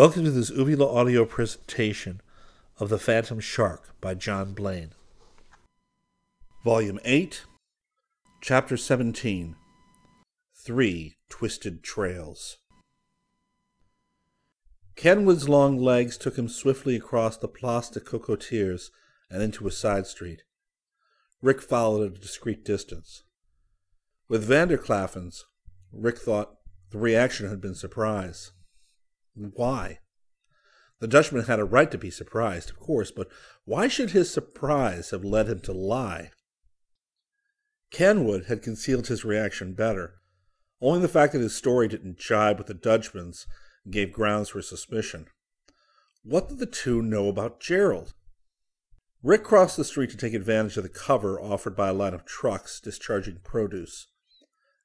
Welcome to this Uvula audio presentation of The Phantom Shark by John Blaine. Volume 8, Chapter 17 Three Twisted Trails. Kenwood's long legs took him swiftly across the Place de Cocotiers and into a side street. Rick followed at a discreet distance. With Vanderclaffen's, Rick thought the reaction had been surprise. Why? The Dutchman had a right to be surprised, of course, but why should his surprise have led him to lie? Kenwood had concealed his reaction better. Only the fact that his story didn't jibe with the Dutchman's gave grounds for suspicion. What did the two know about Gerald? Rick crossed the street to take advantage of the cover offered by a line of trucks discharging produce.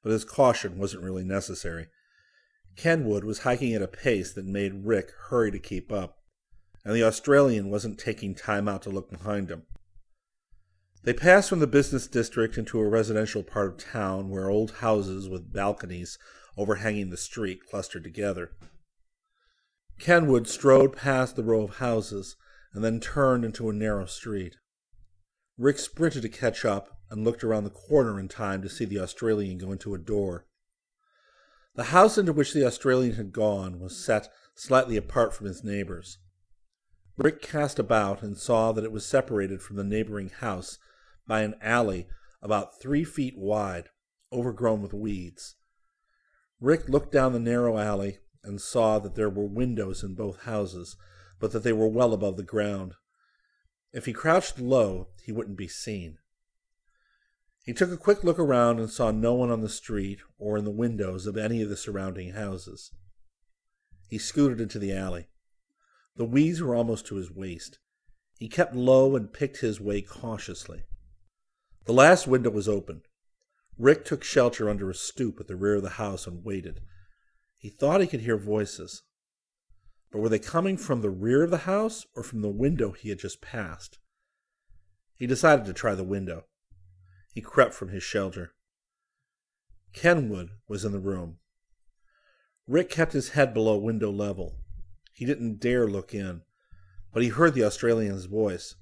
But his caution wasn't really necessary. Kenwood was hiking at a pace that made Rick hurry to keep up, and the Australian wasn't taking time out to look behind him. They passed from the business district into a residential part of town where old houses with balconies overhanging the street clustered together. Kenwood strode past the row of houses and then turned into a narrow street. Rick sprinted to catch up and looked around the corner in time to see the Australian go into a door. The house into which the Australian had gone was set slightly apart from his neighbors. Rick cast about and saw that it was separated from the neighboring house by an alley about three feet wide, overgrown with weeds. Rick looked down the narrow alley and saw that there were windows in both houses, but that they were well above the ground. If he crouched low, he wouldn't be seen. He took a quick look around and saw no one on the street or in the windows of any of the surrounding houses. He scooted into the alley. The weeds were almost to his waist. He kept low and picked his way cautiously. The last window was open. Rick took shelter under a stoop at the rear of the house and waited. He thought he could hear voices. But were they coming from the rear of the house or from the window he had just passed? He decided to try the window. He crept from his shelter. Kenwood was in the room. Rick kept his head below window level. He didn't dare look in, but he heard the Australian's voice,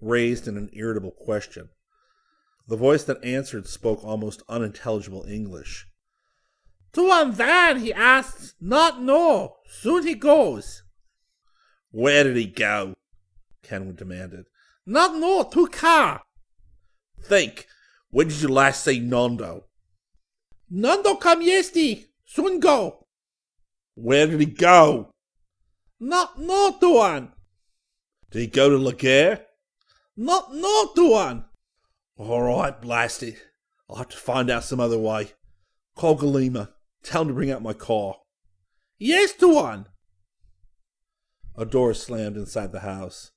raised in an irritable question. The voice that answered spoke almost unintelligible English. To one van, he asks. Not know. Soon he goes. Where did he go? Kenwood demanded. Not know. To car. Think. When did you last see Nando? Nando come yesterday. Soon go. Where did he go? Not no to one. Did he go to Laguerre? Not no to one. All right, blast it. I'll have to find out some other way. Call Galima. Tell him to bring out my car. Yes, to one. A door slammed inside the house.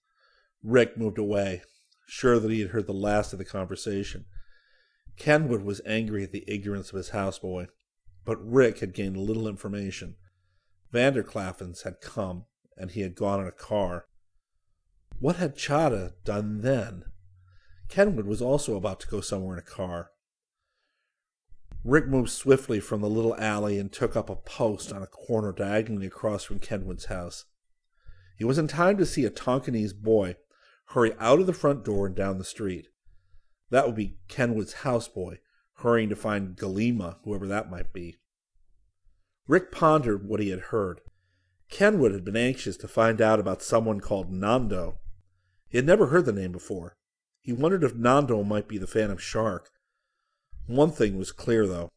Rick moved away, sure that he had heard the last of the conversation. Kenwood was angry at the ignorance of his houseboy, but Rick had gained little information. Vanderclaffens had come, and he had gone in a car. What had Chahda done then? Kenwood was also about to go somewhere in a car. Rick moved swiftly from the little alley and took up a post on a corner diagonally across from Kenwood's house. He was in time to see a Tonkinese boy hurry out of the front door and down the street. That would be Kenwood's houseboy, hurrying to find Galima, whoever that might be. Rick pondered what he had heard. Kenwood had been anxious to find out about someone called Nando. He had never heard the name before. He wondered if Nando might be the Phantom Shark. One thing was clear, though.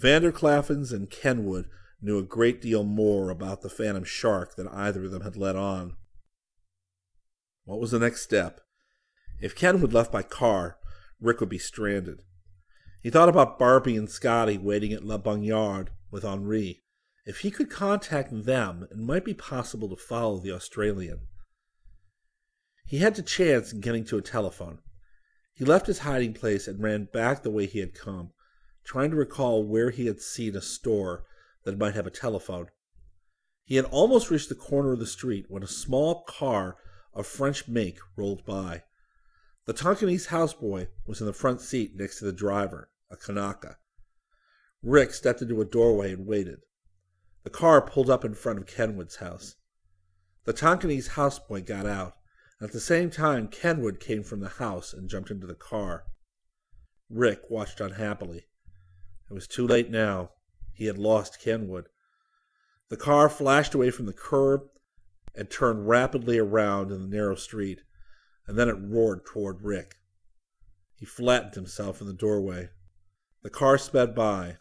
Vanderclaffens and Kenwood knew a great deal more about the Phantom Shark than either of them had let on. What was the next step? If Kenwood left by car, Rick would be stranded. He thought about Barby and Scotty waiting at La Bagnarde with Henri. If he could contact them, it might be possible to follow the Australian. He had to chance in getting to a telephone. He left his hiding place and ran back the way he had come, trying to recall where he had seen a store that might have a telephone. He had almost reached the corner of the street when a small car of French make rolled by. The Tonkinese houseboy was in the front seat next to the driver, a Kanaka. Rick stepped into a doorway and waited. The car pulled up in front of Kenwood's house. The Tonkinese houseboy got out, and at the same time Kenwood came from the house and jumped into the car. Rick watched unhappily. It was too late now. He had lost Kenwood. The car flashed away from the curb and turned rapidly around in the narrow street, and then it roared toward Rick. He flattened himself in the doorway. The car sped by,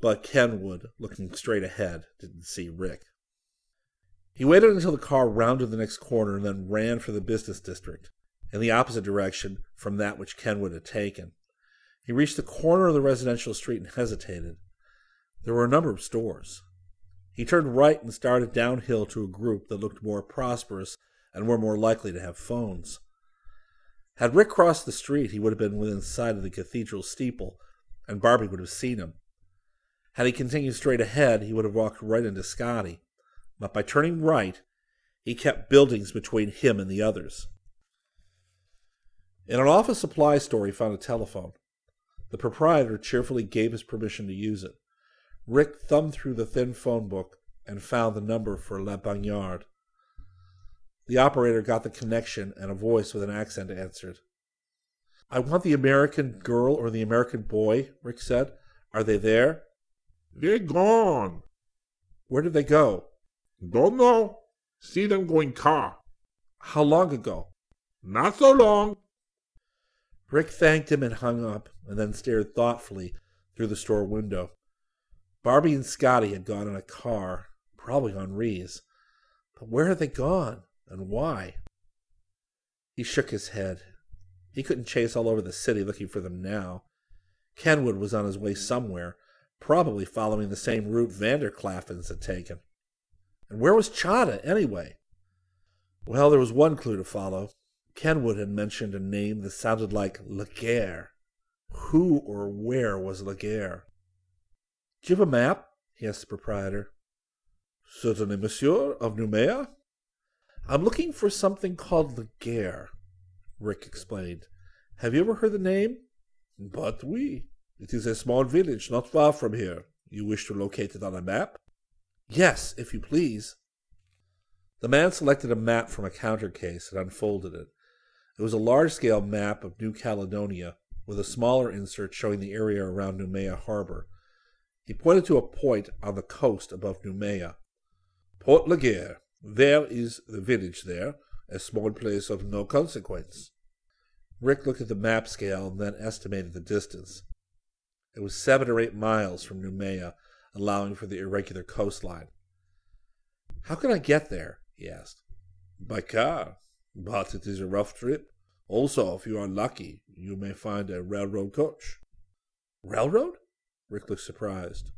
but Kenwood, looking straight ahead, didn't see Rick. He waited until the car rounded the next corner and then ran for the business district, in the opposite direction from that which Kenwood had taken. He reached the corner of the residential street and hesitated. There were a number of stores. He turned right and started downhill to a group that looked more prosperous and were more likely to have phones. Had Rick crossed the street, he would have been within sight of the cathedral steeple, and Barby would have seen him. Had he continued straight ahead, he would have walked right into Scotty. But by turning right, he kept buildings between him and the others. In an office supply store, he found a telephone. The proprietor cheerfully gave his permission to use it. Rick thumbed through the thin phone book and found the number for La Bagnarde. The operator got the connection, and a voice with an accent answered. I want the American girl or the American boy, Rick said. Are they there? They're gone. Where did they go? Don't know. See them going car. How long ago? Not so long. Rick thanked him and hung up, and then stared thoughtfully through the store window. Barby and Scotty had gone in a car, probably Henri's. But where had they gone, and why? He shook his head. He couldn't chase all over the city looking for them now. Kenwood was on his way somewhere, probably following the same route Vanderklaffens had taken. And where was Chahda, anyway? Well, there was one clue to follow. Kenwood had mentioned a name that sounded like Laguerre. Who or where was Laguerre? Do you have a map? he asked the proprietor. Certainly, monsieur, of Noumea. I'm looking for something called Laguerre, Rick explained. Have you ever heard the name? But oui. It is a small village not far from here. You wish to locate it on a map? Yes, if you please. The man selected a map from a counter case and unfolded it. It was a large scale map of New Caledonia, with a smaller insert showing the area around Noumea Harbor. He pointed to a point on the coast above Noumea. Port Laguerre. There is the village there, a small place of no consequence. Rick looked at the map scale and then estimated the distance. It was seven or eight miles from Noumea, allowing for the irregular coastline. How can I get there? he asked. By car, but it is a rough trip. Also, if you are lucky, you may find a railroad coach. Railroad? Rick looked surprised.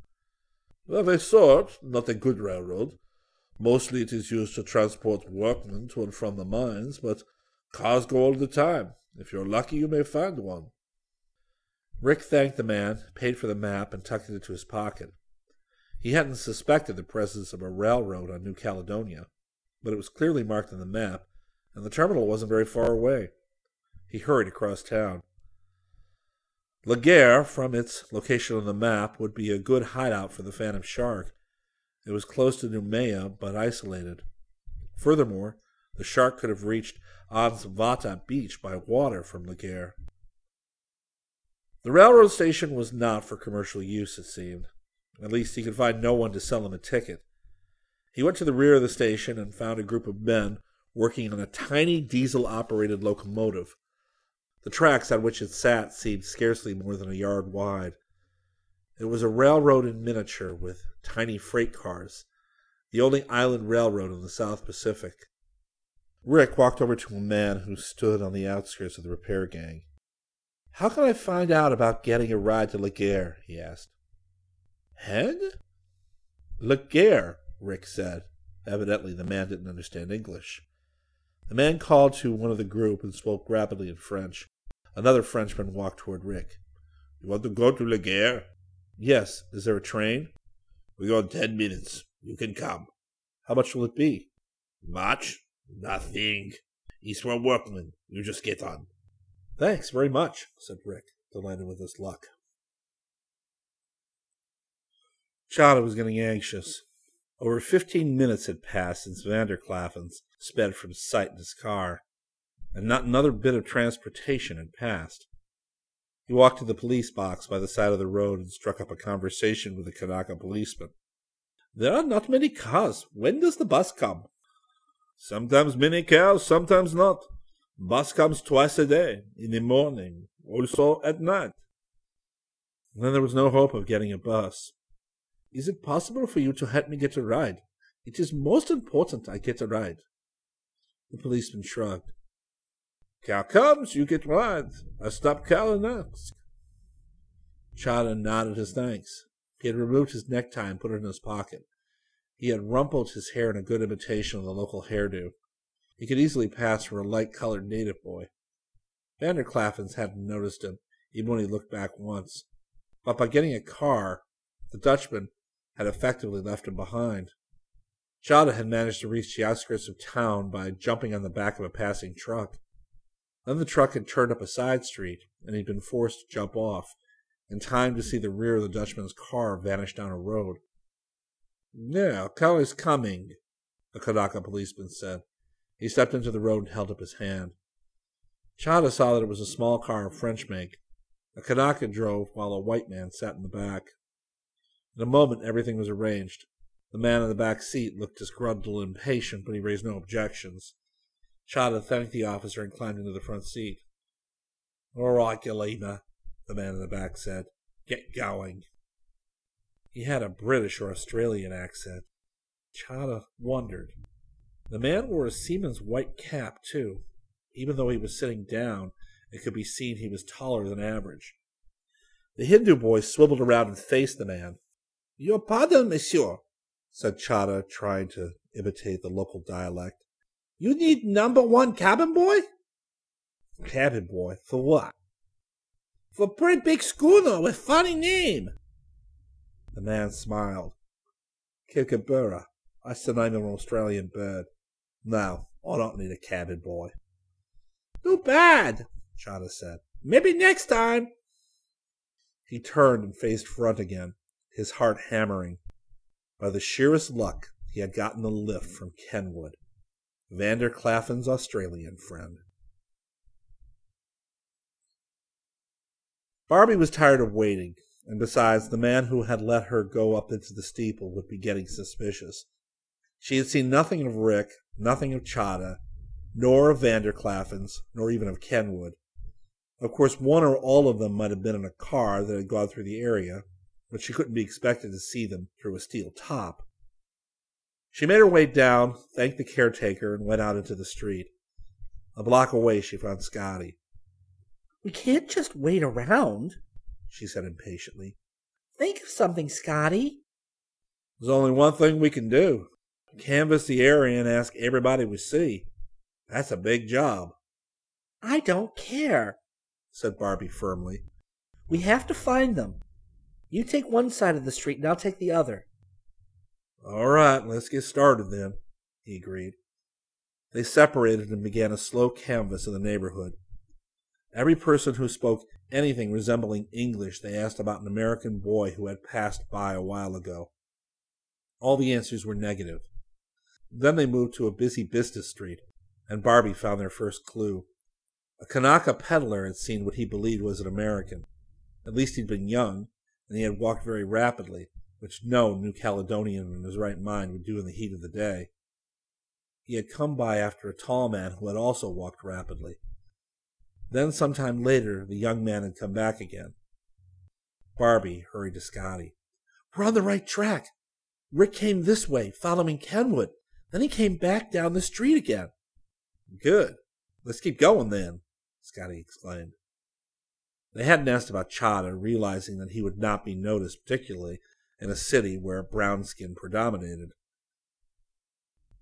Of a sort, not a good railroad. Mostly it is used to transport workmen to and from the mines, but cars go all the time. If you're lucky, you may find one. Rick thanked the man, paid for the map, and tucked it into his pocket. He hadn't suspected the presence of a railroad on New Caledonia, but it was clearly marked on the map, and the terminal wasn't very far away. He hurried across town. Laguerre, from its location on the map, would be a good hideout for the Phantom Shark. It was close to Noumea, but isolated. Furthermore, the shark could have reached Anse Vata Beach by water from Laguerre. The railroad station was not for commercial use, it seemed. At least he could find no one to sell him a ticket. He went to the rear of the station and found a group of men working on a tiny diesel operated locomotive. The tracks on which it sat seemed scarcely more than a yard wide. It was a railroad in miniature with tiny freight cars, the only island railroad in the South Pacific. Rick walked over to a man who stood on the outskirts of the repair gang. How can I find out about getting a ride to Laguerre? he asked. Head? Laguerre, Rick said. Evidently, the man didn't understand English. The man called to one of the group and spoke rapidly in French. Another Frenchman walked toward Rick. You want to go to Laguerre? Yes. Is there a train? We go in ten minutes. You can come. How much will it be? Much? Nothing. He's a workman. You just get on. Thanks very much, said Rick, delighted with his luck. Chahda was getting anxious. Over fifteen minutes had passed since Vanderclaffens sped from sight in his car, and not another bit of transportation had passed. He walked to the police box by the side of the road and struck up a conversation with the Kanaka policeman. There are not many cars. When does the bus come? Sometimes many cars, sometimes not. Bus comes twice a day, in the morning, also at night. then there was no hope of getting a bus. Is it possible for you to help me get a ride? It is most important I get a ride. The policeman shrugged. Car comes, you get ride. I stop car and ask. Chahda nodded his thanks. He had removed his necktie and put it in his pocket. He had rumpled his hair in a good imitation of the local hairdo. He could easily pass for a light-colored native boy. Vanderclaffens hadn't noticed him, even when he looked back once. But by getting a car, the Dutchman had effectively left him behind. Chahda had managed to reach the outskirts of town by jumping on the back of a passing truck. Then the truck had turned up a side street, and he'd been forced to jump off, in time to see the rear of the Dutchman's car vanish down a road. Yeah, is coming, a Kanaka policeman said. He stepped into the road and held up his hand. Chahda saw that it was a small car of French make. A Kanaka drove while a white man sat in the back. In a moment, everything was arranged. The man in the back seat looked disgruntled and impatient, but he raised no objections. Chahda thanked the officer and climbed into the front seat. All right, Galima, the man in the back said. Get going. He had a British or Australian accent. Chahda wondered. The man wore a seaman's white cap, too. Even though he was sitting down, it could be seen he was taller than average. The Hindu boy swiveled around and faced the man. Your pardon, monsieur, said Chada, trying to imitate the local dialect. You need number one cabin boy? Cabin boy? For what? For pretty big schooner with funny name. The man smiled. Kookaburra. That's the name of an Australian bird. No, I don't need a cabin boy. Too bad, Chahda said. Maybe next time. He turned and faced front again his heart hammering. By the sheerest luck, he had gotten the lift from Kenwood, Vanderclaffen's Australian friend. Barby was tired of waiting, and besides, the man who had let her go up into the steeple would be getting suspicious. She had seen nothing of Rick, nothing of Chahda, nor of Vanderclaffen's, nor even of Kenwood. Of course, one or all of them might have been in a car that had gone through the area, but she couldn't be expected to see them through a steel top. She made her way down, thanked the caretaker, and went out into the street. A block away, she found Scotty. We can't just wait around, she said impatiently. Think of something, Scotty. There's only one thing we can do canvass the area and ask everybody we see. That's a big job. I don't care, said Barby firmly. We have to find them. You take one side of the street and I'll take the other. All right, let's get started then, he agreed. They separated and began a slow canvass of the neighborhood. Every person who spoke anything resembling English they asked about an American boy who had passed by a while ago. All the answers were negative. Then they moved to a busy business street, and Barby found their first clue. A Kanaka peddler had seen what he believed was an American. At least he'd been young, and he had walked very rapidly, which no New Caledonian in his right mind would do in the heat of the day. He had come by after a tall man who had also walked rapidly. Then, some time later, the young man had come back again. Barby hurried to Scotty. We're on the right track. Rick came this way, following Kenwood. Then he came back down the street again. Good. Let's keep going then, Scotty exclaimed. They hadn't asked about Chahda, realizing that he would not be noticed, particularly in a city where brown skin predominated.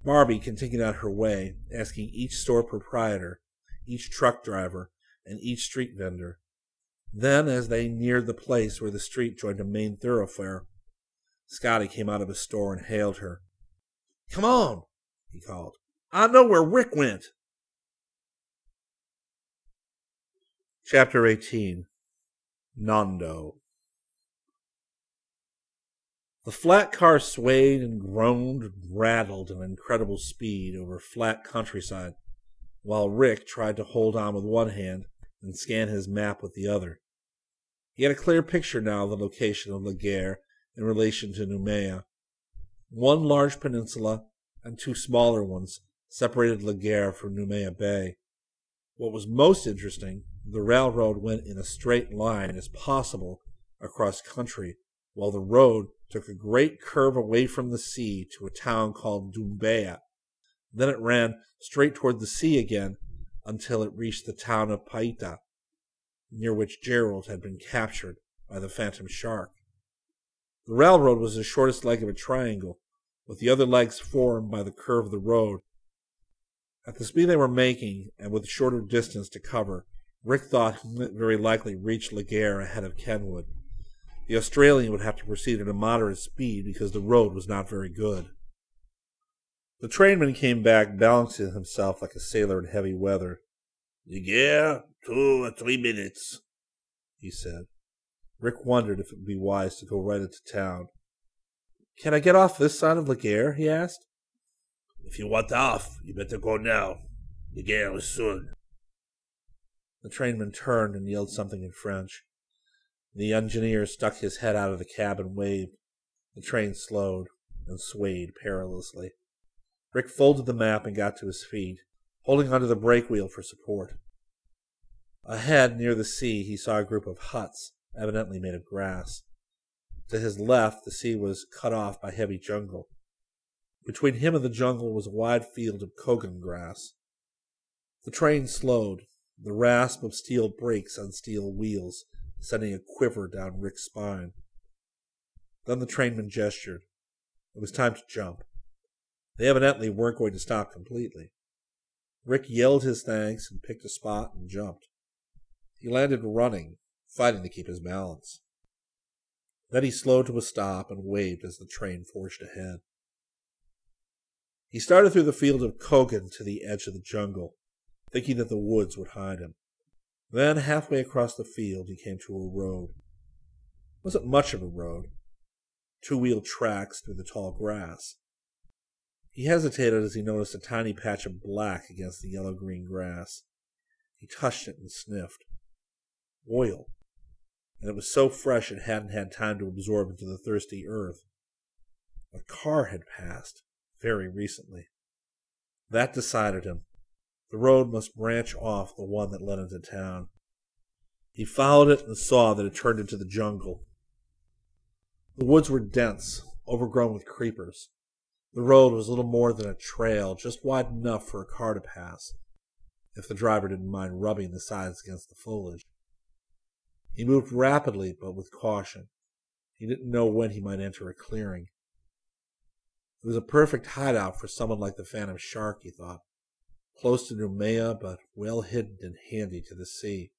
Barby continued on her way, asking each store proprietor, each truck driver, and each street vendor. Then, as they neared the place where the street joined a main thoroughfare, Scotty came out of his store and hailed her. Come on, he called. I know where Rick went. Chapter 18 Nondo The flat car swayed and groaned and rattled at incredible speed over flat countryside, while Rick tried to hold on with one hand and scan his map with the other. He had a clear picture now of the location of Laguerre in relation to Noumea. One large peninsula and two smaller ones separated Laguerre from Noumea Bay. What was most interesting, the railroad went in a straight line as possible across country, while the road took a great curve away from the sea to a town called Dumbea. Then it ran straight toward the sea again until it reached the town of Paita, near which Gerald had been captured by the phantom shark. The railroad was the shortest leg of a triangle, with the other legs formed by the curve of the road. At the speed they were making, and with a shorter distance to cover, Rick thought he might very likely reach Laguerre ahead of Kenwood. The Australian would have to proceed at a moderate speed because the road was not very good. The trainman came back, balancing himself like a sailor in heavy weather. Laguerre, two or three minutes, he said. Rick wondered if it would be wise to go right into town. Can I get off this side of Laguerre? he asked. If you want off, you better go now. Laguerre is soon. The trainman turned and yelled something in French. The engineer stuck his head out of the cab and waved. The train slowed and swayed perilously. Rick folded the map and got to his feet, holding onto the brake wheel for support. Ahead, near the sea, he saw a group of huts evidently made of grass. To his left, the sea was cut off by heavy jungle. Between him and the jungle was a wide field of cogon grass. The train slowed, the rasp of steel brakes on steel wheels sending a quiver down Rick's spine. Then the trainman gestured. It was time to jump. They evidently weren't going to stop completely. Rick yelled his thanks and picked a spot and jumped. He landed running, fighting to keep his balance. Then he slowed to a stop and waved as the train forged ahead. He started through the field of cogon to the edge of the jungle, thinking that the woods would hide him. Then, halfway across the field, he came to a road. It wasn't much of a road. Two wheeled tracks through the tall grass. He hesitated as he noticed a tiny patch of black against the yellow green grass. He touched it and sniffed. Oil and it was so fresh it hadn't had time to absorb into the thirsty earth. A car had passed very recently. That decided him. The road must branch off the one that led into town. He followed it and saw that it turned into the jungle. The woods were dense, overgrown with creepers. The road was little more than a trail, just wide enough for a car to pass, if the driver didn't mind rubbing the sides against the foliage. He moved rapidly, but with caution. He didn't know when he might enter a clearing. It was a perfect hideout for someone like the Phantom Shark, he thought. Close to Noumea, but well hidden and handy to the sea.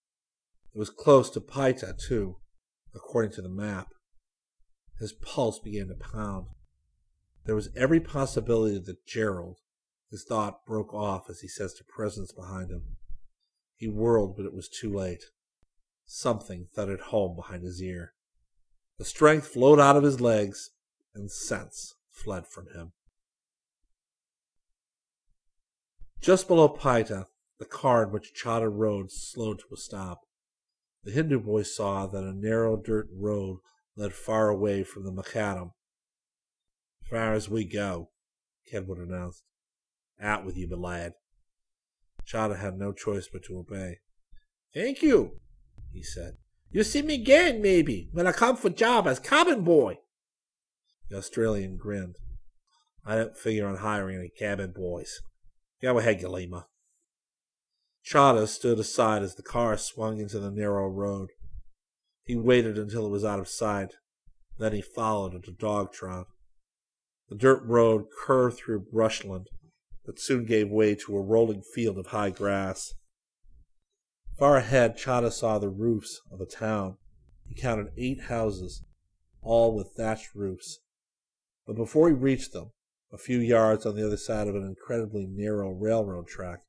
It was close to Paita, too, according to the map. His pulse began to pound. There was every possibility that Gerald, his thought broke off as he sensed a presence behind him. He whirled, but it was too late. Something thudded home behind his ear. The strength flowed out of his legs, and sense fled from him. Just below Paita, the car in which Chahda rode slowed to a stop. The Hindu boy saw that a narrow dirt road led far away from the macadam. Far as we go, Kenwood announced. Out with you, my lad. Chahda had no choice but to obey. Thank you, he said. You see me again, maybe, when I come for job as cabin boy. The Australian grinned. I don't figure on hiring any cabin boys. Go ahead, Galima. Chahda stood aside as the car swung into the narrow road. He waited until it was out of sight. Then he followed at a dog trot. The dirt road curved through brushland, that soon gave way to a rolling field of high grass. Far ahead, Chahda saw the roofs of a town. He counted eight houses, all with thatched roofs. But before he reached them, a few yards on the other side of an incredibly narrow railroad track,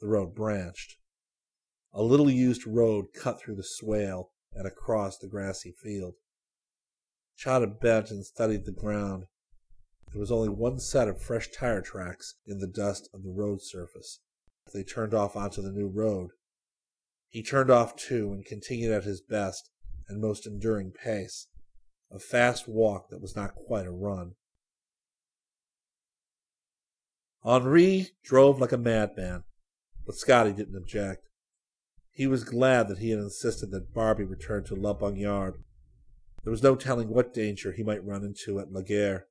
the road branched. A little used road cut through the swale and across the grassy field. Chahda bent and studied the ground. There was only one set of fresh tire tracks in the dust of the road surface. They turned off onto the new road. He turned off too and continued at his best and most enduring pace, a fast walk that was not quite a run. Henri drove like a madman, but Scotty didn't object. He was glad that he had insisted that Barby return to La Bonne There was no telling what danger he might run into at Laguerre.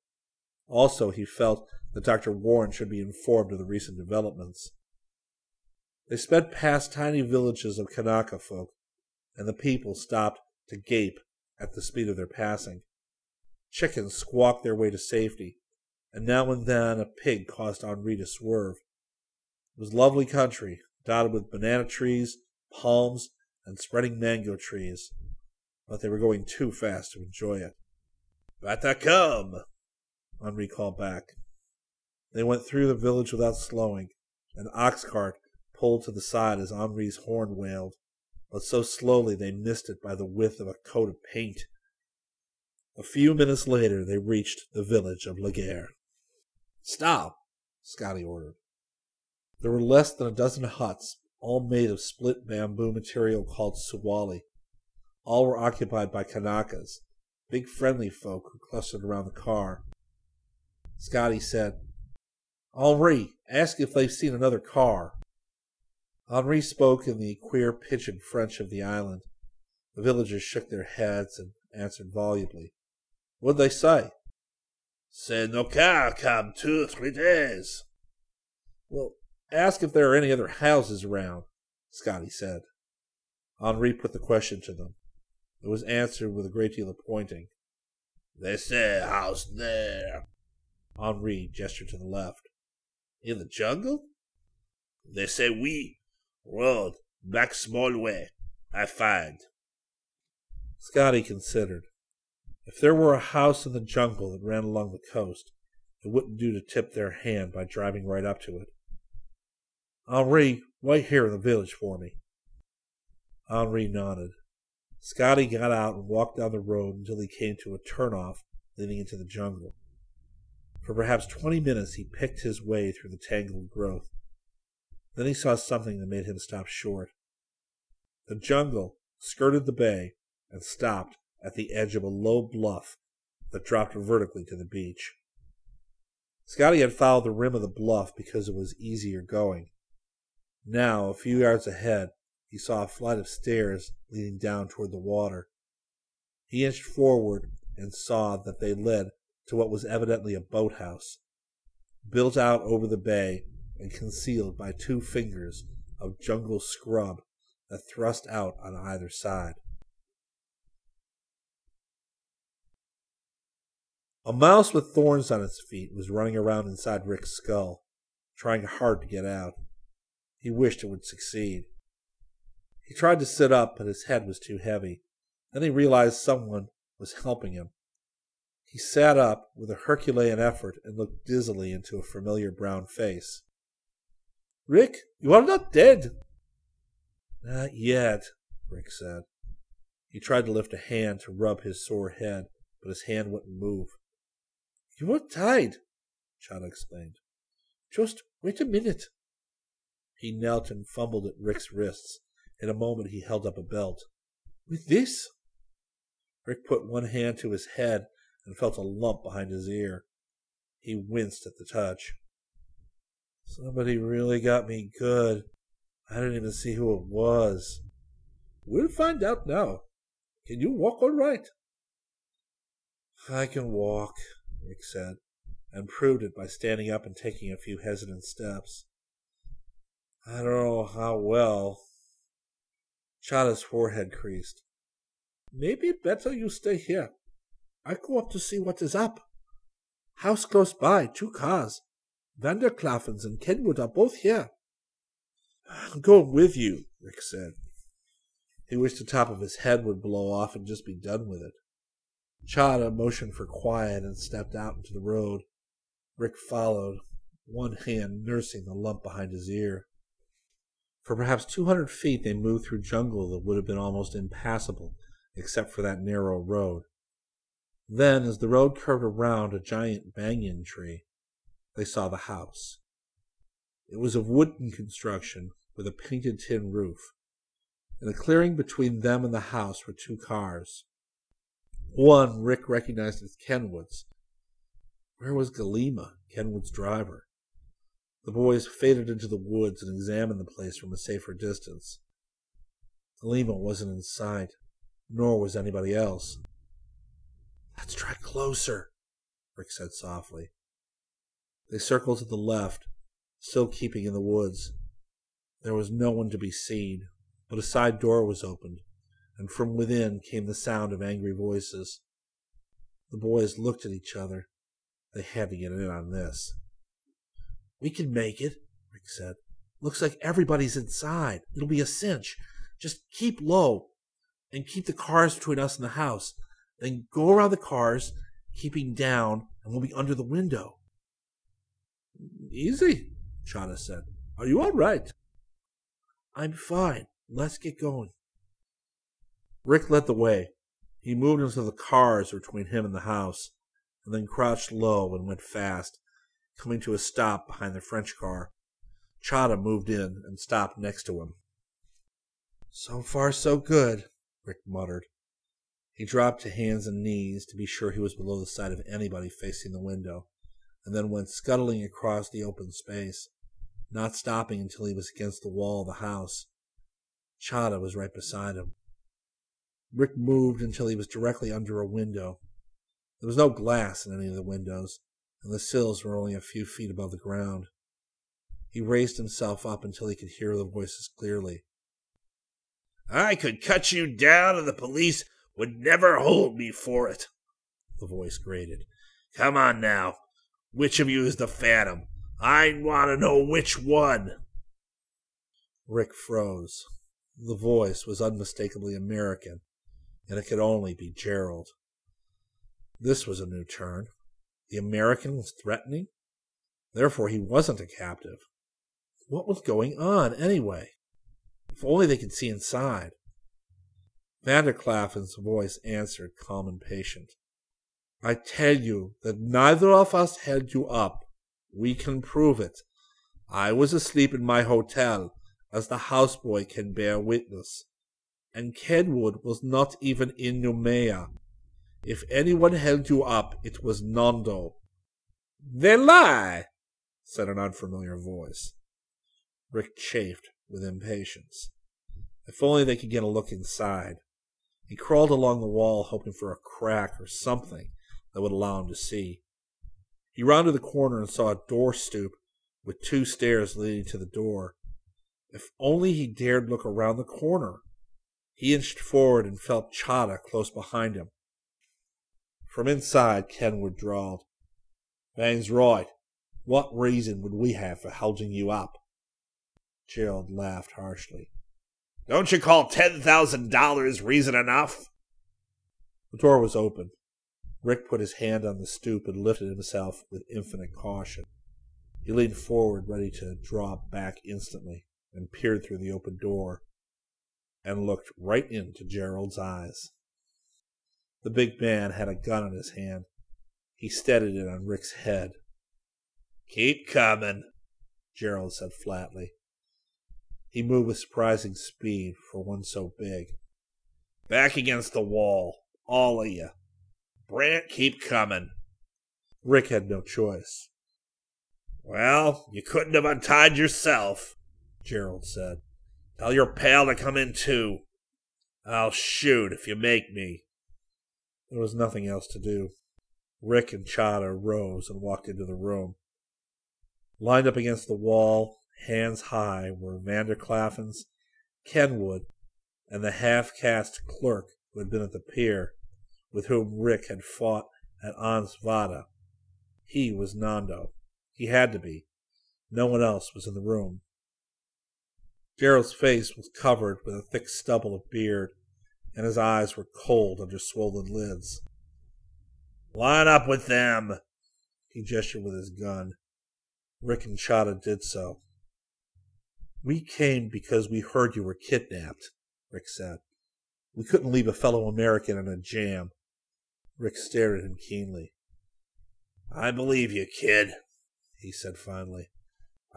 Also, he felt that Dr. Warren should be informed of the recent developments. They sped past tiny villages of Kanaka folk, and the people stopped to gape at the speed of their passing. Chickens squawked their way to safety, and now and then a pig caused Henri to swerve. It was lovely country, dotted with banana trees, palms, and spreading mango trees, but they were going too fast to enjoy it. Better come, Henri called back. They went through the village without slowing. An ox cart pulled to the side as Henri's horn wailed, but so slowly they missed it by the width of a coat of paint. A few minutes later they reached the village of Laguerre. Stop, Scotty ordered. There were less than a dozen huts, all made of split bamboo material called sawali. All were occupied by Kanakas, big friendly folk who clustered around the car. Scotty said, Henri, ask if they've seen another car. Henri spoke in the queer pidgin French of the island. The villagers shook their heads and answered volubly. What'd they say? Say no car come two, three days. Well, ask if there are any other houses around, Scotty said. Henri put the question to them. It was answered with a great deal of pointing. They say house there. Henri gestured to the left. In the jungle? They say we. Road, back small way. I find. Scotty considered. If there were a house in the jungle that ran along the coast, it wouldn't do to tip their hand by driving right up to it. Henri, wait here in the village for me. Henri nodded. Scotty got out and walked down the road until he came to a turnoff leading into the jungle. For perhaps twenty minutes he picked his way through the tangled growth. Then he saw something that made him stop short. The jungle skirted the bay and stopped at the edge of a low bluff that dropped vertically to the beach. Scotty had followed the rim of the bluff because it was easier going. Now, a few yards ahead, he saw a flight of stairs leading down toward the water. He inched forward and saw that they led to what was evidently a boathouse. Built out over the bay and concealed by two fingers of jungle scrub that thrust out on either side. A mouse with thorns on its feet was running around inside Rick's skull, trying hard to get out. He wished it would succeed. He tried to sit up, but his head was too heavy. Then he realized someone was helping him. He sat up with a Herculean effort and looked dizzily into a familiar brown face. Rick, you are not dead. Not yet, Rick said. He tried to lift a hand to rub his sore head, but his hand wouldn't move. You are tied, Chahda explained. Just wait a minute. He knelt and fumbled at Rick's wrists. In a moment he held up a belt. With this? Rick put one hand to his head and felt a lump behind his ear. He winced at the touch. Somebody really got me good. I didn't even see who it was. We'll find out now. Can you walk all right? I can walk, Rick said, and proved it by standing up and taking a few hesitant steps. I don't know how well. Chahda's forehead creased. Maybe better you stay here. I go up to see what is up. House close by, two cars. Vanderklaffens and Kenwood are both here. I'm going with you, Rick said. He wished the top of his head would blow off and just be done with it. Chada motioned for quiet and stepped out into the road. Rick followed, one hand nursing the lump behind his ear. For perhaps 200 feet they moved through jungle that would have been almost impassable except for that narrow road. Then, as the road curved around a giant banyan tree, they saw the house. It was of wooden construction with a painted tin roof. In the clearing between them and the house were two cars. One Rick recognized as Kenwood's. Where was Galima, Kenwood's driver? The boys faded into the woods and examined the place from a safer distance. Galima wasn't in sight, nor was anybody else. Let's try closer, Rick said softly. They circled to the left, still keeping in the woods. There was no one to be seen, but a side door was opened, and from within came the sound of angry voices. The boys looked at each other. They had to get in on this. We can make it, Rick said. Looks like everybody's inside. It'll be a cinch. Just keep low and keep the cars between us and the house. Then go around the cars, keeping down, and we'll be under the window. Easy, Chahda said. Are you all right? I'm fine. Let's get going. Rick led the way. He moved into the cars between him and the house, and then crouched low and went fast, coming to a stop behind the French car. Chahda moved in and stopped next to him. So far, so good, Rick muttered. He dropped to hands and knees to be sure he was below the sight of anybody facing the window, and then went scuttling across the open space, not stopping until he was against the wall of the house. Chahda was right beside him. Rick moved until he was directly under a window. There was no glass in any of the windows, and the sills were only a few feet above the ground. He raised himself up until he could hear the voices clearly. I could cut you down and the police would never hold me for it, the voice grated. Come on now. Which of you is the Phantom? I want to know which one. Rick froze. The voice was unmistakably American, and it could only be Gerald. This was a new turn. The American was threatening? Therefore, he wasn't a captive. What was going on, anyway? If only they could see inside. Vanderklaffen's voice answered, calm and patient. I tell you that neither of us held you up. We can prove it. I was asleep in my hotel, as the houseboy can bear witness. And Kenwood was not even in Noumea. If anyone held you up, it was Nondo. They lie, said an unfamiliar voice. Rick chafed with impatience. If only they could get a look inside. He crawled along the wall, hoping for a crack or something that would allow him to see. He rounded the corner and saw a door stoop with two stairs leading to the door. If only he dared look around the corner. He inched forward and felt Chada close behind him. From inside, Kenwood drawled. Van's right. What reason would we have for holding you up? Gerald laughed harshly. Don't you call ten thousand dollars reason enough? The door was open. Rick put his hand on the stoop and lifted himself with infinite caution. He leaned forward, ready to draw back instantly, and peered through the open door and looked right into Gerald's eyes. The big man had a gun in his hand. He steadied it on Rick's head. Keep coming, Gerald said flatly. He moved with surprising speed for one so big. Back against the wall, all of you. Brant, keep coming. Rick had no choice. Well, you couldn't have untied yourself, Gerald said. Tell your pal to come in too. I'll shoot if you make me. There was nothing else to do. Rick and Chahda rose and walked into the room. Lined up against the wall, hands high, were Vanderclaffens, Kenwood, and the half caste clerk who had been at the pier, with whom Rick had fought at Anse Vata. He was Nando. He had to be. No one else was in the room. Gerald's face was covered with a thick stubble of beard, and his eyes were cold under swollen lids. Line up with them. He gestured with his gun. Rick and Chahda did so. We came because we heard you were kidnapped, Rick said. We couldn't leave a fellow American in a jam. Rick stared at him keenly. I believe you, kid, he said finally.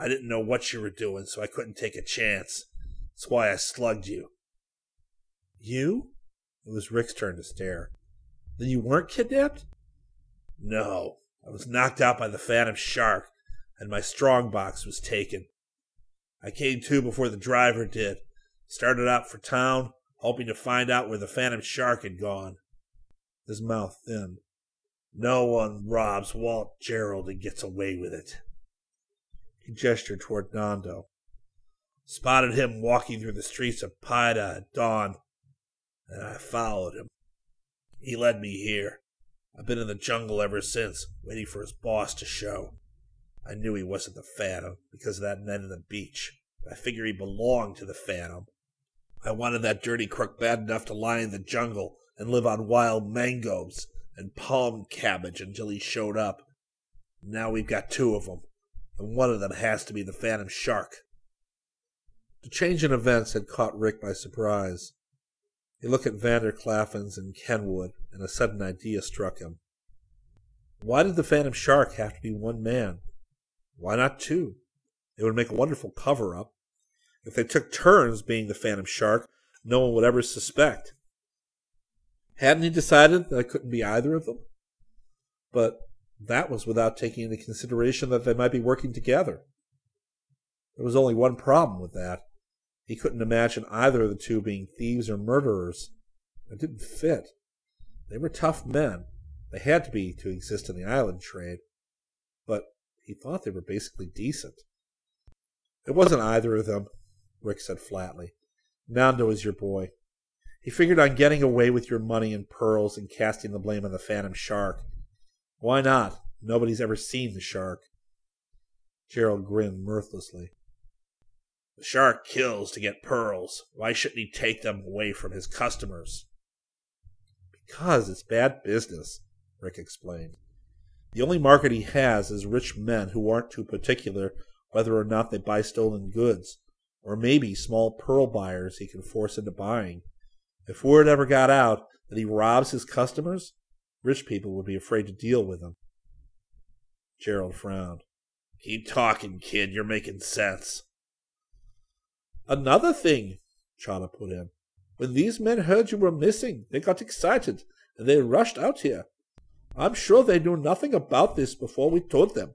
I didn't know what you were doing, so I couldn't take a chance. That's why I slugged you. You? It was Rick's turn to stare. Then you weren't kidnapped? No. I was knocked out by the Phantom Shark, and my strong box was taken. I came to before the driver did. Started out for town, hoping to find out where the Phantom Shark had gone. His mouth thinned. No one robs Walt Gerald and gets away with it. He gestured toward Nando. Spotted him walking through the streets of Paita at dawn, and I followed him. He led me here. I've been in the jungle ever since, waiting for his boss to show. I knew he wasn't the Phantom because of that night on the beach. I figured he belonged to the Phantom. I wanted that dirty crook bad enough to lie in the jungle and live on wild mangoes and palm cabbage until he showed up. Now we've got two of them, and one of them has to be the Phantom Shark. The change in events had caught Rick by surprise. He looked at Vanderclaffens and Kenwood, and a sudden idea struck him. Why did the Phantom Shark have to be one man? Why not two? It would make a wonderful cover up. If they took turns being the Phantom Shark, no one would ever suspect. Hadn't he decided that it couldn't be either of them? But that was without taking into consideration that they might be working together. There was only one problem with that. He couldn't imagine either of the two being thieves or murderers. It didn't fit. They were tough men. They had to be to exist in the island trade. But he thought they were basically decent. It wasn't either of them, Rick said flatly. Nando is your boy. He figured on getting away with your money and pearls and casting the blame on the Phantom Shark. Why not? Nobody's ever seen the shark. Gerald grinned mirthlessly. The shark kills to get pearls. Why shouldn't he take them away from his customers? Because it's bad business, Rick explained. The only market he has is rich men who aren't too particular whether or not they buy stolen goods, or maybe small pearl buyers he can force into buying. If word ever got out that he robs his customers, rich people would be afraid to deal with him. Gerald frowned. Keep talking, kid. You're making sense. Another thing, Chahda put in. When these men heard you were missing, they got excited, and they rushed out here. I'm sure they knew nothing about this before we told them.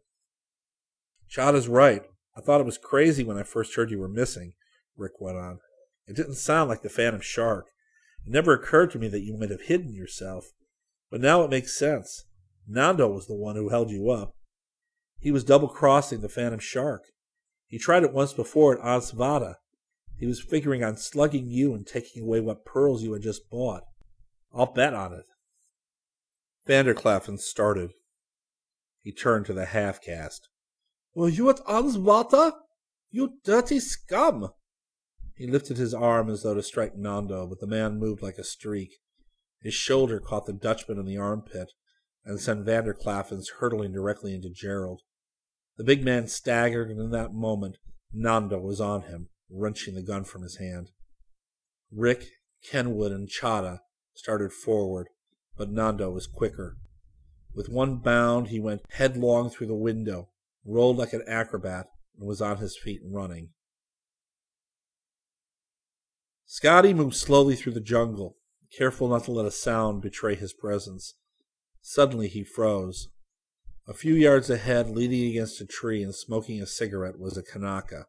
Chahda's right. I thought it was crazy when I first heard you were missing, Rick went on. It didn't sound like the Phantom Shark. It never occurred to me that you might have hidden yourself. But now it makes sense. Nando was the one who held you up. He was double crossing the Phantom Shark. He tried it once before at Anse Vata. He was figuring on slugging you and taking away what pearls you had just bought. I'll bet on it. Vanderclaffen started. He turned to the half caste. Were you at Anse Vata? You dirty scum! He lifted his arm as though to strike Nando, but the man moved like a streak. His shoulder caught the Dutchman in the armpit and sent Vanderclaffens hurtling directly into Gerald. The big man staggered, and in that moment Nando was on him, wrenching the gun from his hand. Rick, Kenwood, and Chahda started forward, but Nando was quicker. With one bound, he went headlong through the window, rolled like an acrobat, and was on his feet and running. Scotty moved slowly through the jungle, careful not to let a sound betray his presence. Suddenly he froze. A few yards ahead, leaning against a tree and smoking a cigarette, was a Kanaka.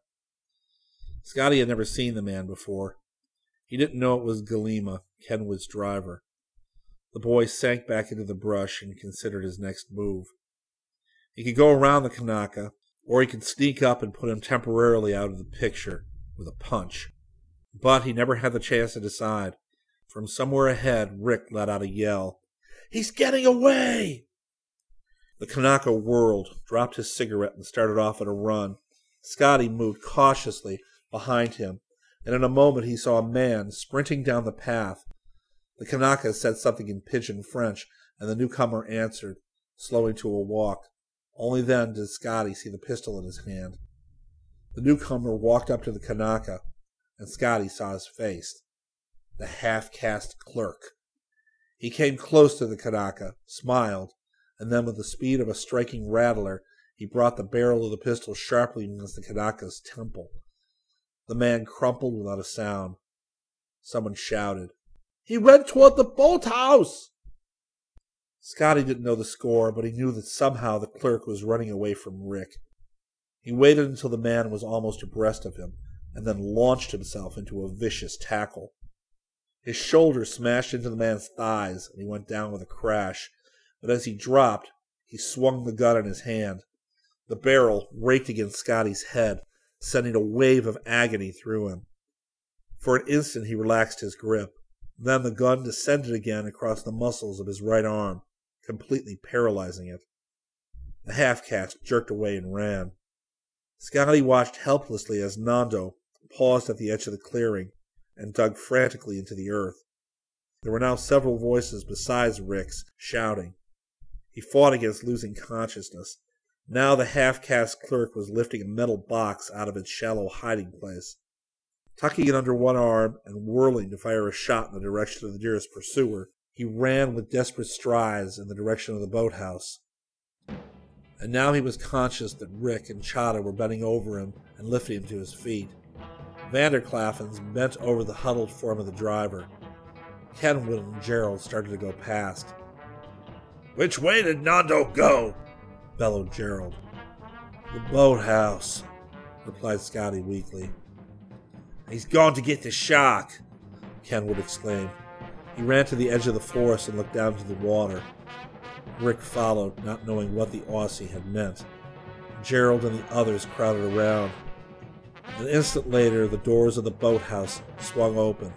Scotty had never seen the man before. He didn't know it was Galima, Kenwood's driver. The boy sank back into the brush and considered his next move. He could go around the Kanaka, or he could sneak up and put him temporarily out of the picture with a punch. But he never had the chance to decide. From somewhere ahead, Rick let out a yell. He's getting away! The Kanaka whirled, dropped his cigarette, and started off at a run. Scotty moved cautiously behind him, and in a moment he saw a man sprinting down the path. The Kanaka said something in pidgin French, and the newcomer answered, slowing to a walk. Only then did Scotty see the pistol in his hand. The newcomer walked up to the Kanaka, and Scotty saw his face. The half-caste clerk. He came close to the Kanaka, smiled, and then with the speed of a striking rattler, he brought the barrel of the pistol sharply against the Kanaka's temple. The man crumpled without a sound. Someone shouted, He went toward the boathouse! Scotty didn't know the score, but he knew that somehow the clerk was running away from Rick. He waited until the man was almost abreast of him, and then launched himself into a vicious tackle. His shoulder smashed into the man's thighs, and he went down with a crash, but as he dropped, he swung the gun in his hand. The barrel raked against Scotty's head, sending a wave of agony through him. For an instant he relaxed his grip. Then the gun descended again across the muscles of his right arm, completely paralyzing it. The half-caste jerked away and ran. Scotty watched helplessly as Nando paused at the edge of the clearing and dug frantically into the earth. There were now several voices besides Rick's shouting. He fought against losing consciousness. Now the half-caste clerk was lifting a metal box out of its shallow hiding place. Tucking it under one arm and whirling to fire a shot in the direction of the nearest pursuer, he ran with desperate strides in the direction of the boathouse. And now he was conscious that Rick and Chahda were bending over him and lifting him to his feet. Vanderklaffens bent over the huddled form of the driver. Kenwood and Gerald started to go past. Which way did Nando go? bellowed Gerald. The boathouse, replied Scotty weakly. He's gone to get the shark, Kenwood exclaimed. He ran to the edge of the forest and looked down to the water. Rick followed, not knowing what the Aussie had meant. Gerald and the others crowded around. An instant later, the doors of the boathouse swung open,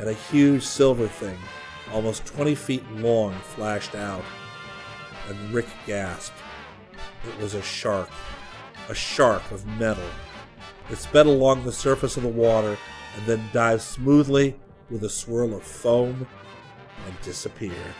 and a huge silver thing almost 20 feet long, flashed out, and Rick gasped. It was a shark, a shark of metal. It sped along the surface of the water and then dived smoothly with a swirl of foam and disappeared.